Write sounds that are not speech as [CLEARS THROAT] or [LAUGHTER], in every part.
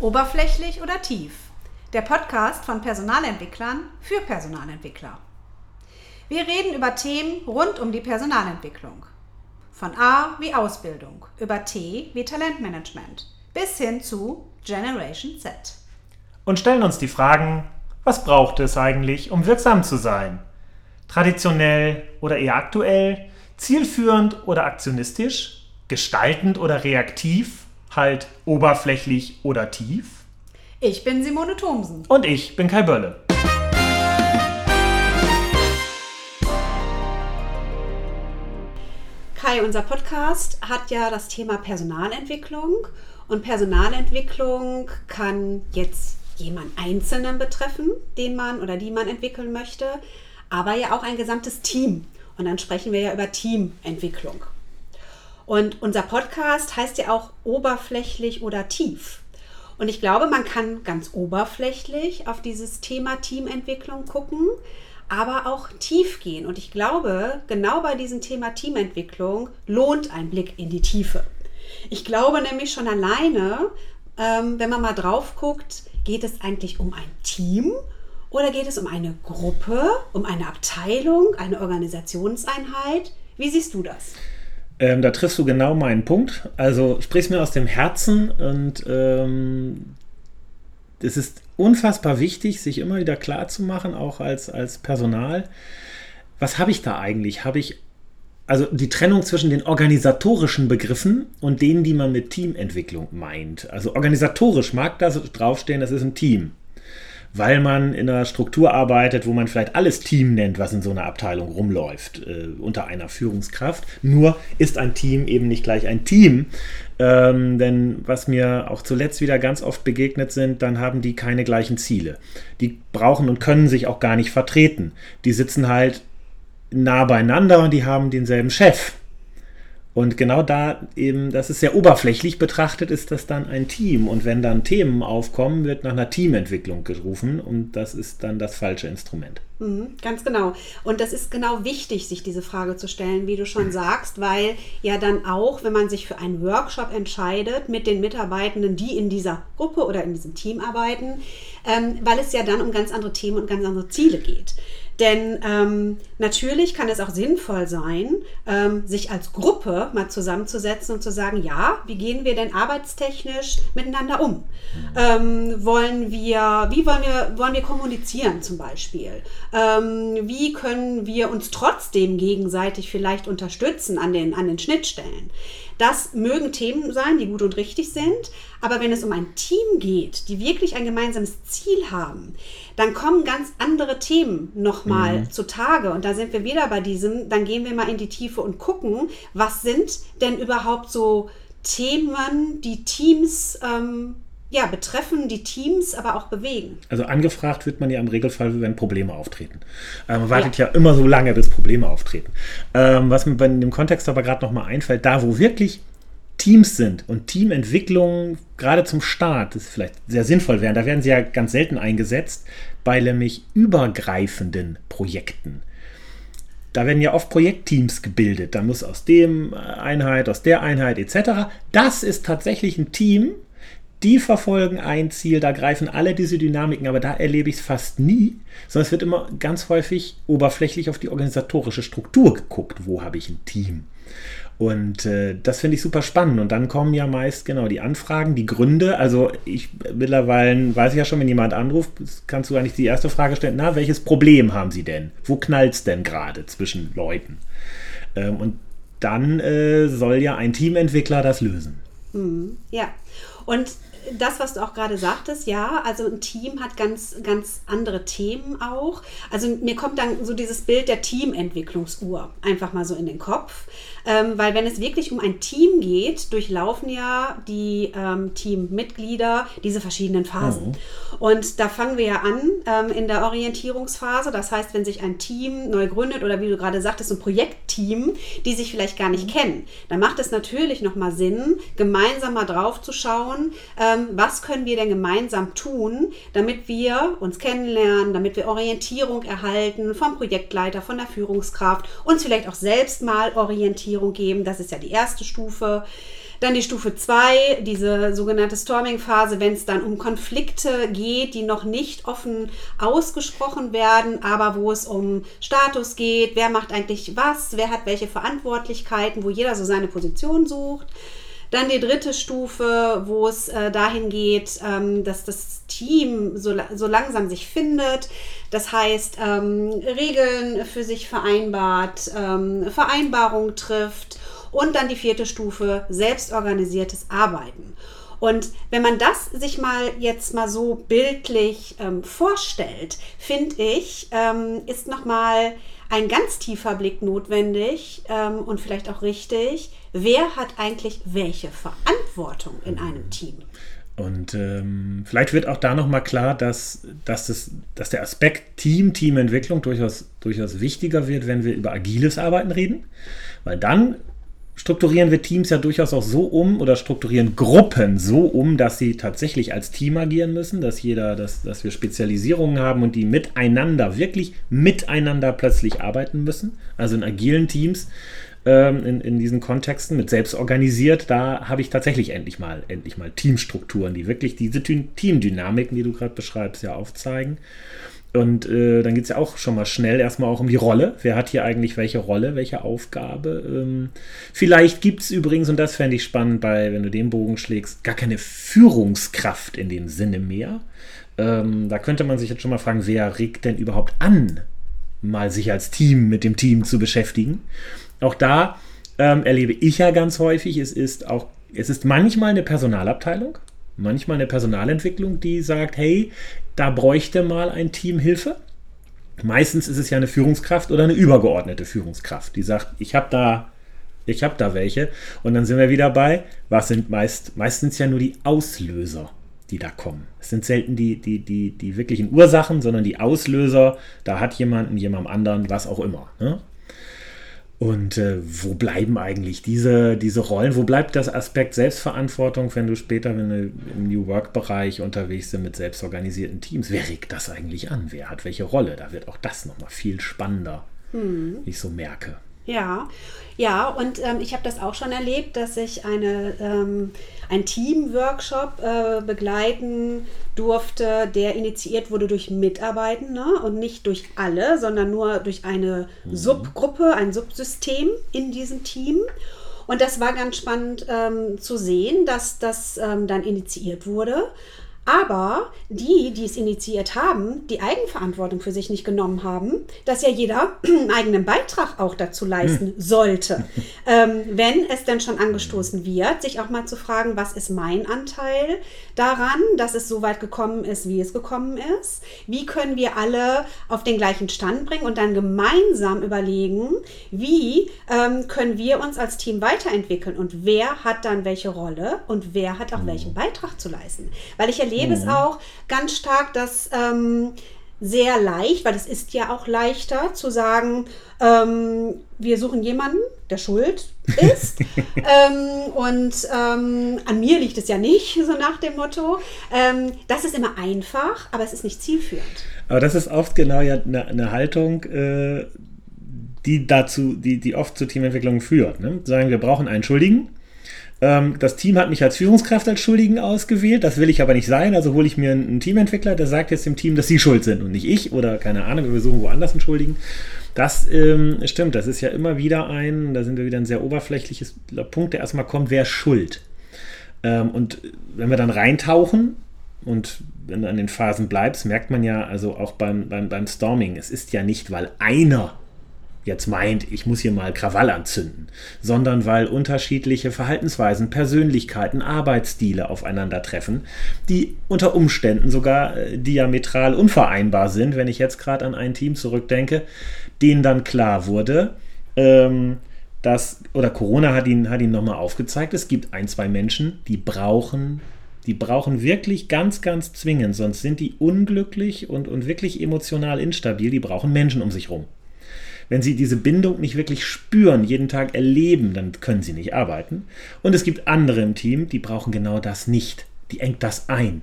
Oberflächlich oder tief? Der Podcast von Personalentwicklern für Personalentwickler. Wir reden über Themen rund um die Personalentwicklung. Von A wie Ausbildung, über T wie Talentmanagement bis hin zu Generation Z. Und stellen uns die Fragen, was braucht es eigentlich, um wirksam zu sein? Traditionell oder eher aktuell? Zielführend oder aktionistisch? Gestaltend oder reaktiv? Halt oberflächlich oder tief. Ich bin Simone Thomsen. Und ich bin Kai Bölle. Kai, unser Podcast hat ja das Thema Personalentwicklung. Und Personalentwicklung kann jetzt jemand Einzelnen betreffen, den man oder die man entwickeln möchte, aber ja auch ein gesamtes Team. Und dann sprechen wir ja über Teamentwicklung. Und unser Podcast heißt ja auch oberflächlich oder tief. Und ich glaube, man kann ganz oberflächlich auf dieses Thema Teamentwicklung gucken, aber auch tief gehen. Und ich glaube, genau bei diesem Thema Teamentwicklung lohnt ein Blick in die Tiefe. Ich glaube nämlich schon alleine, ähm, wenn man mal drauf guckt, geht es eigentlich um ein Team oder geht es um eine Gruppe, um eine Abteilung, eine Organisationseinheit? Wie siehst du das? Ähm, da triffst du genau meinen Punkt. Also sprich mir aus dem Herzen und ähm, es ist unfassbar wichtig, sich immer wieder klar zu machen, auch als, als Personal. Was habe ich da eigentlich? Habe ich also die Trennung zwischen den organisatorischen Begriffen und denen, die man mit Teamentwicklung meint. Also organisatorisch mag da draufstehen, das ist ein Team weil man in einer Struktur arbeitet, wo man vielleicht alles Team nennt, was in so einer Abteilung rumläuft, äh, unter einer Führungskraft. Nur ist ein Team eben nicht gleich ein Team. Ähm, denn was mir auch zuletzt wieder ganz oft begegnet sind, dann haben die keine gleichen Ziele. Die brauchen und können sich auch gar nicht vertreten. Die sitzen halt nah beieinander und die haben denselben Chef. Und genau da eben, das ist sehr oberflächlich betrachtet, ist das dann ein Team. Und wenn dann Themen aufkommen, wird nach einer Teamentwicklung gerufen und das ist dann das falsche Instrument. Mhm, ganz genau. Und das ist genau wichtig, sich diese Frage zu stellen, wie du schon [CLEARS THROAT] sagst, weil ja dann auch, wenn man sich für einen Workshop entscheidet mit den Mitarbeitenden, die in dieser Gruppe oder in diesem Team arbeiten, ähm, weil es ja dann um ganz andere Themen und ganz andere Ziele geht. Denn ähm, natürlich kann es auch sinnvoll sein, ähm, sich als Gruppe mal zusammenzusetzen und zu sagen, ja, wie gehen wir denn arbeitstechnisch miteinander um? Ähm, wollen wir, wie wollen wir, wollen wir kommunizieren zum Beispiel? Ähm, wie können wir uns trotzdem gegenseitig vielleicht unterstützen an den, an den Schnittstellen? Das mögen Themen sein, die gut und richtig sind, aber wenn es um ein Team geht, die wirklich ein gemeinsames Ziel haben, dann kommen ganz andere Themen nochmal mhm. zutage. Und da sind wir wieder bei diesem, dann gehen wir mal in die Tiefe und gucken, was sind denn überhaupt so Themen, die Teams ähm, ja, betreffen die Teams, aber auch bewegen. Also angefragt wird man ja im Regelfall, wenn Probleme auftreten. Man wartet ja. ja. immer so lange, bis Probleme auftreten. Ähm, was mir in dem Kontext aber gerade nochmal einfällt, da wo wirklich Teams sind und Teamentwicklungen gerade zum Start, das vielleicht sehr sinnvoll wären, da werden sie ja ganz selten eingesetzt, bei nämlich übergreifenden Projekten. Da werden ja oft Projektteams gebildet. Da muss aus dem Einheit, aus der Einheit etc. Das ist tatsächlich ein Team, die verfolgen ein Ziel, da greifen alle diese Dynamiken, aber da erlebe ich es fast nie, sondern es wird immer ganz häufig oberflächlich auf die organisatorische Struktur geguckt. Wo habe ich ein Team? Und äh, das finde ich super spannend. Und dann kommen ja meist genau die Anfragen, die Gründe. Also ich mittlerweile weiß ich ja schon, wenn jemand anruft, kannst du eigentlich die erste Frage stellen, na, welches Problem haben Sie denn? Wo knallt es denn gerade zwischen Leuten? Ähm, und dann äh, soll ja ein Teamentwickler das lösen. Mhm. Ja, und das, was du auch gerade sagtest, ja, also ein Team hat ganz, ganz andere Themen auch. Also mir kommt dann so dieses Bild der Teamentwicklungsuhr einfach mal so in den Kopf. Ähm, weil wenn es wirklich um ein Team geht, durchlaufen ja die ähm, Teammitglieder diese verschiedenen Phasen. Mhm. Und da fangen wir ja an ähm, in der Orientierungsphase. Das heißt, wenn sich ein Team neu gründet oder wie du gerade sagtest, ein Projektteam, die sich vielleicht gar nicht mhm. kennen, dann macht es natürlich nochmal Sinn, gemeinsam mal drauf zu schauen, ähm, was können wir denn gemeinsam tun, damit wir uns kennenlernen, damit wir Orientierung erhalten vom Projektleiter, von der Führungskraft, uns vielleicht auch selbst mal Orientierung geben. Das ist ja die erste Stufe. Dann die Stufe 2, diese sogenannte Storming-Phase, wenn es dann um Konflikte geht, die noch nicht offen ausgesprochen werden, aber wo es um Status geht, wer macht eigentlich was, wer hat welche Verantwortlichkeiten, wo jeder so seine Position sucht. Dann die dritte Stufe, wo es äh, dahin geht, ähm, dass das Team so, so langsam sich findet. Das heißt, ähm, Regeln für sich vereinbart, ähm, Vereinbarungen trifft und dann die vierte Stufe, selbstorganisiertes Arbeiten. Und wenn man das sich mal jetzt mal so bildlich ähm, vorstellt, finde ich, ähm, ist nochmal ein ganz tiefer Blick notwendig ähm, und vielleicht auch richtig. Wer hat eigentlich welche Verantwortung in einem Team? Und ähm, vielleicht wird auch da nochmal klar, dass, dass, das, dass der Aspekt Team, Teamentwicklung durchaus, durchaus wichtiger wird, wenn wir über agiles Arbeiten reden. Weil dann strukturieren wir Teams ja durchaus auch so um oder strukturieren Gruppen so um, dass sie tatsächlich als Team agieren müssen, dass jeder, dass, dass wir Spezialisierungen haben und die miteinander, wirklich miteinander plötzlich arbeiten müssen. Also in agilen Teams, ähm, in, in diesen Kontexten mit selbst organisiert, da habe ich tatsächlich endlich mal, endlich mal Teamstrukturen, die wirklich diese Teamdynamiken, die du gerade beschreibst, ja aufzeigen. Und äh, dann geht es ja auch schon mal schnell erstmal auch um die Rolle. Wer hat hier eigentlich welche Rolle, welche Aufgabe? Ähm, vielleicht gibt es übrigens, und das fände ich spannend, bei, wenn du den Bogen schlägst, gar keine Führungskraft in dem Sinne mehr. Ähm, da könnte man sich jetzt schon mal fragen, wer regt denn überhaupt an, mal sich als Team mit dem Team zu beschäftigen? Auch da ähm, erlebe ich ja ganz häufig, es ist auch, es ist manchmal eine Personalabteilung, manchmal eine Personalentwicklung, die sagt, hey, da bräuchte mal ein Team Hilfe. Meistens ist es ja eine Führungskraft oder eine übergeordnete Führungskraft, die sagt, ich habe da, ich habe da welche. Und dann sind wir wieder bei, was sind meist, meistens ja nur die Auslöser, die da kommen. Es sind selten die, die, die, die wirklichen Ursachen, sondern die Auslöser, da hat jemand jemandem anderen, was auch immer. Ne? Und äh, wo bleiben eigentlich diese, diese Rollen? Wo bleibt das Aspekt Selbstverantwortung, wenn du später wenn du im New Work-Bereich unterwegs bist mit selbstorganisierten Teams? Wer regt das eigentlich an? Wer hat welche Rolle? Da wird auch das nochmal viel spannender, hm. wie ich so merke. Ja, ja, und ähm, ich habe das auch schon erlebt, dass ich eine, ähm, einen Team-Workshop äh, begleiten durfte, der initiiert wurde durch Mitarbeitende und nicht durch alle, sondern nur durch eine mhm. Subgruppe, ein Subsystem in diesem Team. Und das war ganz spannend ähm, zu sehen, dass das ähm, dann initiiert wurde. Aber die, die es initiiert haben, die Eigenverantwortung für sich nicht genommen haben, dass ja jeder [CLEARS THROAT] einen eigenen Beitrag auch dazu leisten hm. sollte. [LAUGHS] ähm, wenn es denn schon angestoßen wird, sich auch mal zu fragen, was ist mein Anteil daran, dass es so weit gekommen ist, wie es gekommen ist? Wie können wir alle auf den gleichen Stand bringen und dann gemeinsam überlegen, wie ähm, können wir uns als Team weiterentwickeln und wer hat dann welche Rolle und wer hat auch hm. welchen Beitrag zu leisten? Weil ich erlebe mhm. es auch ganz stark, dass ähm, sehr leicht, weil es ist ja auch leichter zu sagen, ähm, wir suchen jemanden, der schuld ist. [LAUGHS] ähm, und ähm, an mir liegt es ja nicht, so nach dem Motto. Ähm, das ist immer einfach, aber es ist nicht zielführend. Aber das ist oft genau ja eine, eine Haltung, äh, die dazu, die, die oft zu Teamentwicklungen führt. Ne? Sagen, wir brauchen einen Schuldigen ähm, das Team hat mich als Führungskraft als Schuldigen ausgewählt. Das will ich aber nicht sein. Also hole ich mir einen Teamentwickler, der sagt jetzt dem Team, dass sie schuld sind und nicht ich oder keine Ahnung, wir suchen woanders einen Schuldigen. Das ähm, stimmt, das ist ja immer wieder ein, da sind wir wieder ein sehr oberflächliches Punkt, der erstmal kommt, wer schuld? Ähm, und wenn wir dann reintauchen und wenn du an den Phasen bleibst, merkt man ja also auch beim, beim, beim Storming, es ist ja nicht, weil einer jetzt meint, ich muss hier mal Krawall anzünden, sondern weil unterschiedliche Verhaltensweisen, Persönlichkeiten, Arbeitsstile aufeinandertreffen, die unter Umständen sogar äh, diametral unvereinbar sind, wenn ich jetzt gerade an ein Team zurückdenke, denen dann klar wurde, ähm, dass, oder Corona hat ihn, hat ihn nochmal aufgezeigt, es gibt ein, zwei Menschen, die brauchen die brauchen wirklich ganz, ganz zwingend, sonst sind die unglücklich und, und wirklich emotional instabil. Die brauchen Menschen um sich rum. Wenn sie diese Bindung nicht wirklich spüren, jeden Tag erleben, dann können sie nicht arbeiten. Und es gibt andere im Team, die brauchen genau das nicht. Die engt das ein.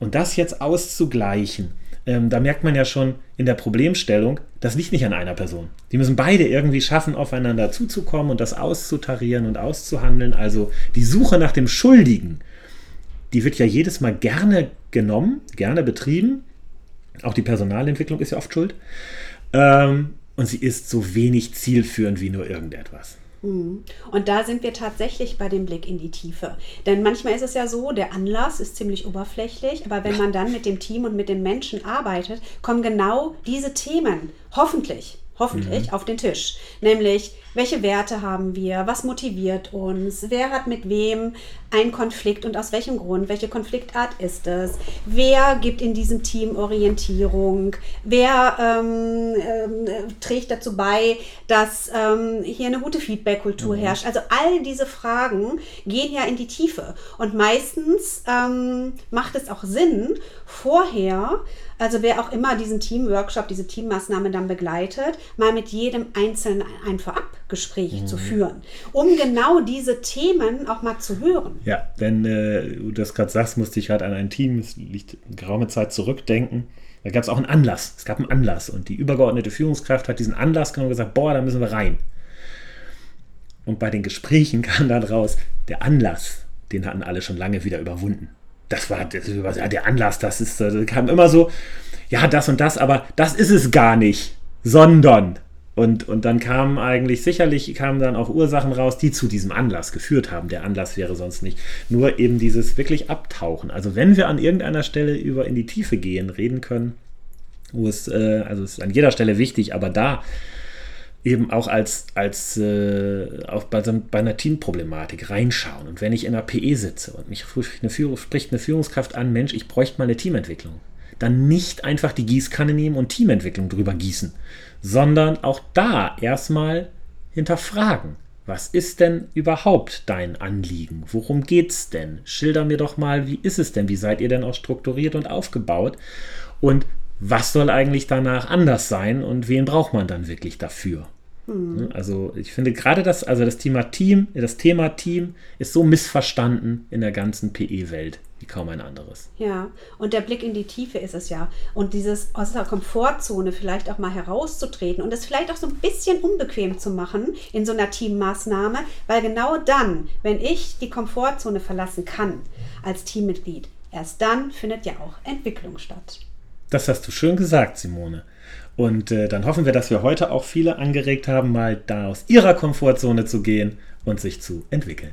Und das jetzt auszugleichen, ähm, da merkt man ja schon in der Problemstellung, das liegt nicht an einer Person. Die müssen beide irgendwie schaffen, aufeinander zuzukommen und das auszutarieren und auszuhandeln. Also die Suche nach dem Schuldigen, die wird ja jedes Mal gerne genommen, gerne betrieben. Auch die Personalentwicklung ist ja oft schuld. Ähm, und sie ist so wenig zielführend wie nur irgendetwas. Mhm. Und da sind wir tatsächlich bei dem Blick in die Tiefe. Denn manchmal ist es ja so, der Anlass ist ziemlich oberflächlich, aber wenn man dann mit dem Team und mit den Menschen arbeitet, kommen genau diese Themen hoffentlich hoffentlich, mhm. auf den Tisch. Nämlich, welche Werte haben wir? Was motiviert uns? Wer hat mit wem einen Konflikt und aus welchem Grund? Welche Konfliktart ist es? Wer gibt in diesem Team Orientierung? Wer ähm, äh, trägt dazu bei, dass ähm, hier eine gute Feedback-Kultur mhm. herrscht? Also all diese Fragen gehen ja in die Tiefe. Und meistens ähm, macht es auch Sinn, vorher also wer auch immer diesen Teamworkshop, diese Teammaßnahme dann begleitet, mal mit jedem Einzelnen ein Vorabgespräch mhm. zu führen, um genau diese Themen auch mal zu hören. Ja, wenn äh, du das gerade sagst, musste ich gerade an ein Team, es liegt eine geraume Zeit zurückdenken. Da gab es auch einen Anlass. Es gab einen Anlass und die übergeordnete Führungskraft hat diesen Anlass genommen und gesagt, boah, da müssen wir rein. Und bei den Gesprächen [LAUGHS] kam dann raus, der Anlass, den hatten alle schon lange wieder überwunden das war das, ja, der Anlass, das ist, das kam immer so, ja, das und das, aber das ist es gar nicht, sondern. Und, und dann kamen eigentlich, sicherlich kamen dann auch Ursachen raus, die zu diesem Anlass geführt haben. Der Anlass wäre sonst nicht. Nur eben dieses wirklich Abtauchen. Also wenn wir an irgendeiner Stelle über in die Tiefe gehen, reden können, wo es, äh, also es ist an jeder Stelle wichtig, aber da eben auch als, als äh, auch bei, so, bei einer Teamproblematik reinschauen. Und wenn ich in einer PE sitze und mich eine Führung, spricht eine Führungskraft an, Mensch, ich bräuchte mal eine Teamentwicklung, dann nicht einfach die Gießkanne nehmen und Teamentwicklung drüber gießen, sondern auch da erstmal hinterfragen. Was ist denn überhaupt dein Anliegen? Worum geht's denn? Schilder mir doch mal, wie ist es denn? Wie seid ihr denn auch strukturiert und aufgebaut? Und was soll eigentlich danach anders sein und wen braucht man dann wirklich dafür? Mhm. Also ich finde gerade das, also das Thema Team, das Thema Team ist so missverstanden in der ganzen PE-Welt wie kaum ein anderes. Ja, und der Blick in die Tiefe ist es ja. Und dieses aus der Komfortzone vielleicht auch mal herauszutreten und es vielleicht auch so ein bisschen unbequem zu machen in so einer Teammaßnahme, weil genau dann, wenn ich die Komfortzone verlassen kann als Teammitglied, erst dann findet ja auch Entwicklung statt. Das hast du schön gesagt, Simone. Und äh, dann hoffen wir, dass wir heute auch viele angeregt haben, mal da aus ihrer Komfortzone zu gehen und sich zu entwickeln.